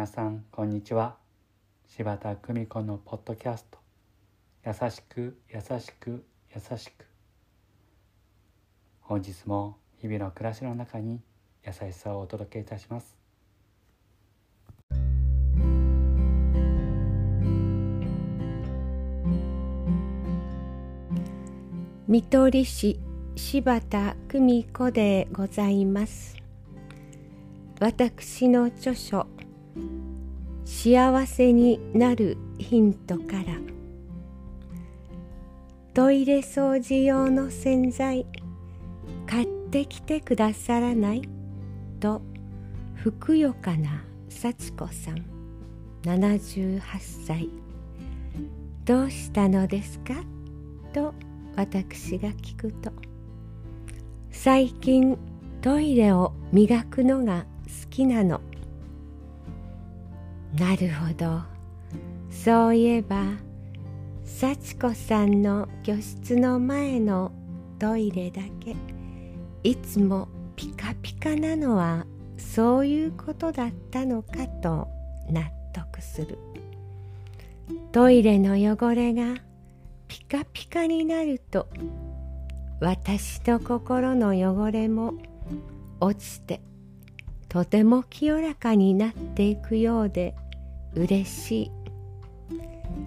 皆さんこんにちは。柴田久美子のポッドキャスト。優しく優しく優しく。本日も日々の暮らしの中に優しさをお届けいたします。見取り師柴田久美子でございます。私の著書「幸せになるヒント」からトイレ掃除用の洗剤買ってきてくださらないとふくよかな幸子さん78歳。どうしたのですか？と私が聞くと最近トイレを磨くのが好きなの。なるほど。そういえば幸子さんの居室の前のトイレだけいつもピカピカなのはそういうことだったのかと納得する。トイレの汚れがピカピカになると私の心の汚れも落ちてとても清らかになっていくようで嬉しい。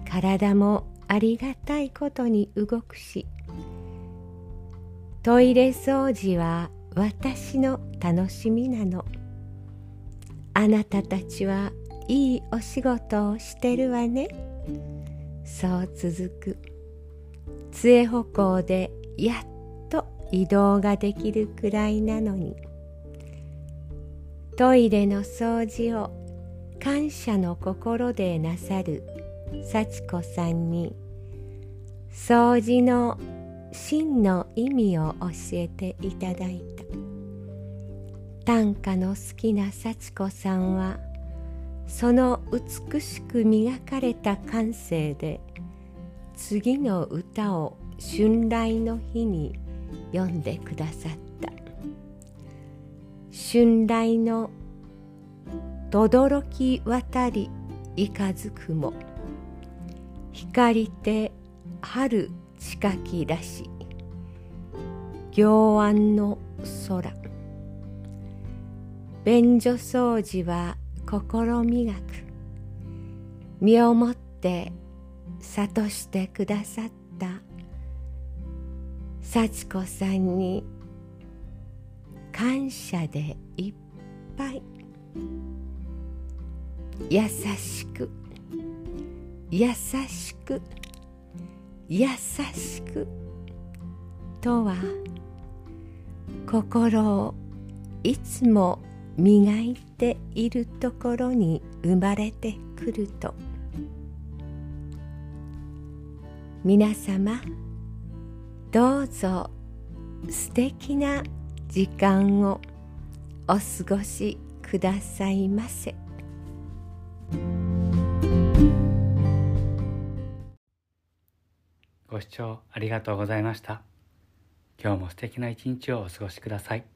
体もありがたいことに動くしトイレ掃除は私の楽しみなの。あなたたちはいいお仕事をしてるわね。そう続く。杖歩行でやっと移動ができるくらいなのに。トイレの掃除を感謝の心でなさる幸子さんに掃除の真の意味を教えていただいた。短歌の好きな幸子さんはその美しく磨かれた感性で次の歌を春来の日に読んでくださった。春来の轟き渡りいかずくも。光て春近きらし行安の空。便所掃除は心磨く。身をもって諭してくださった幸子さんに感謝でいっぱい。優しく。優しく。優しく。とは心をいつも磨いているところに生まれてくると。皆様どうぞ素敵な時間をお過ごしくださいませ。ご視聴ありがとうございました。今日も素敵な一日をお過ごしください。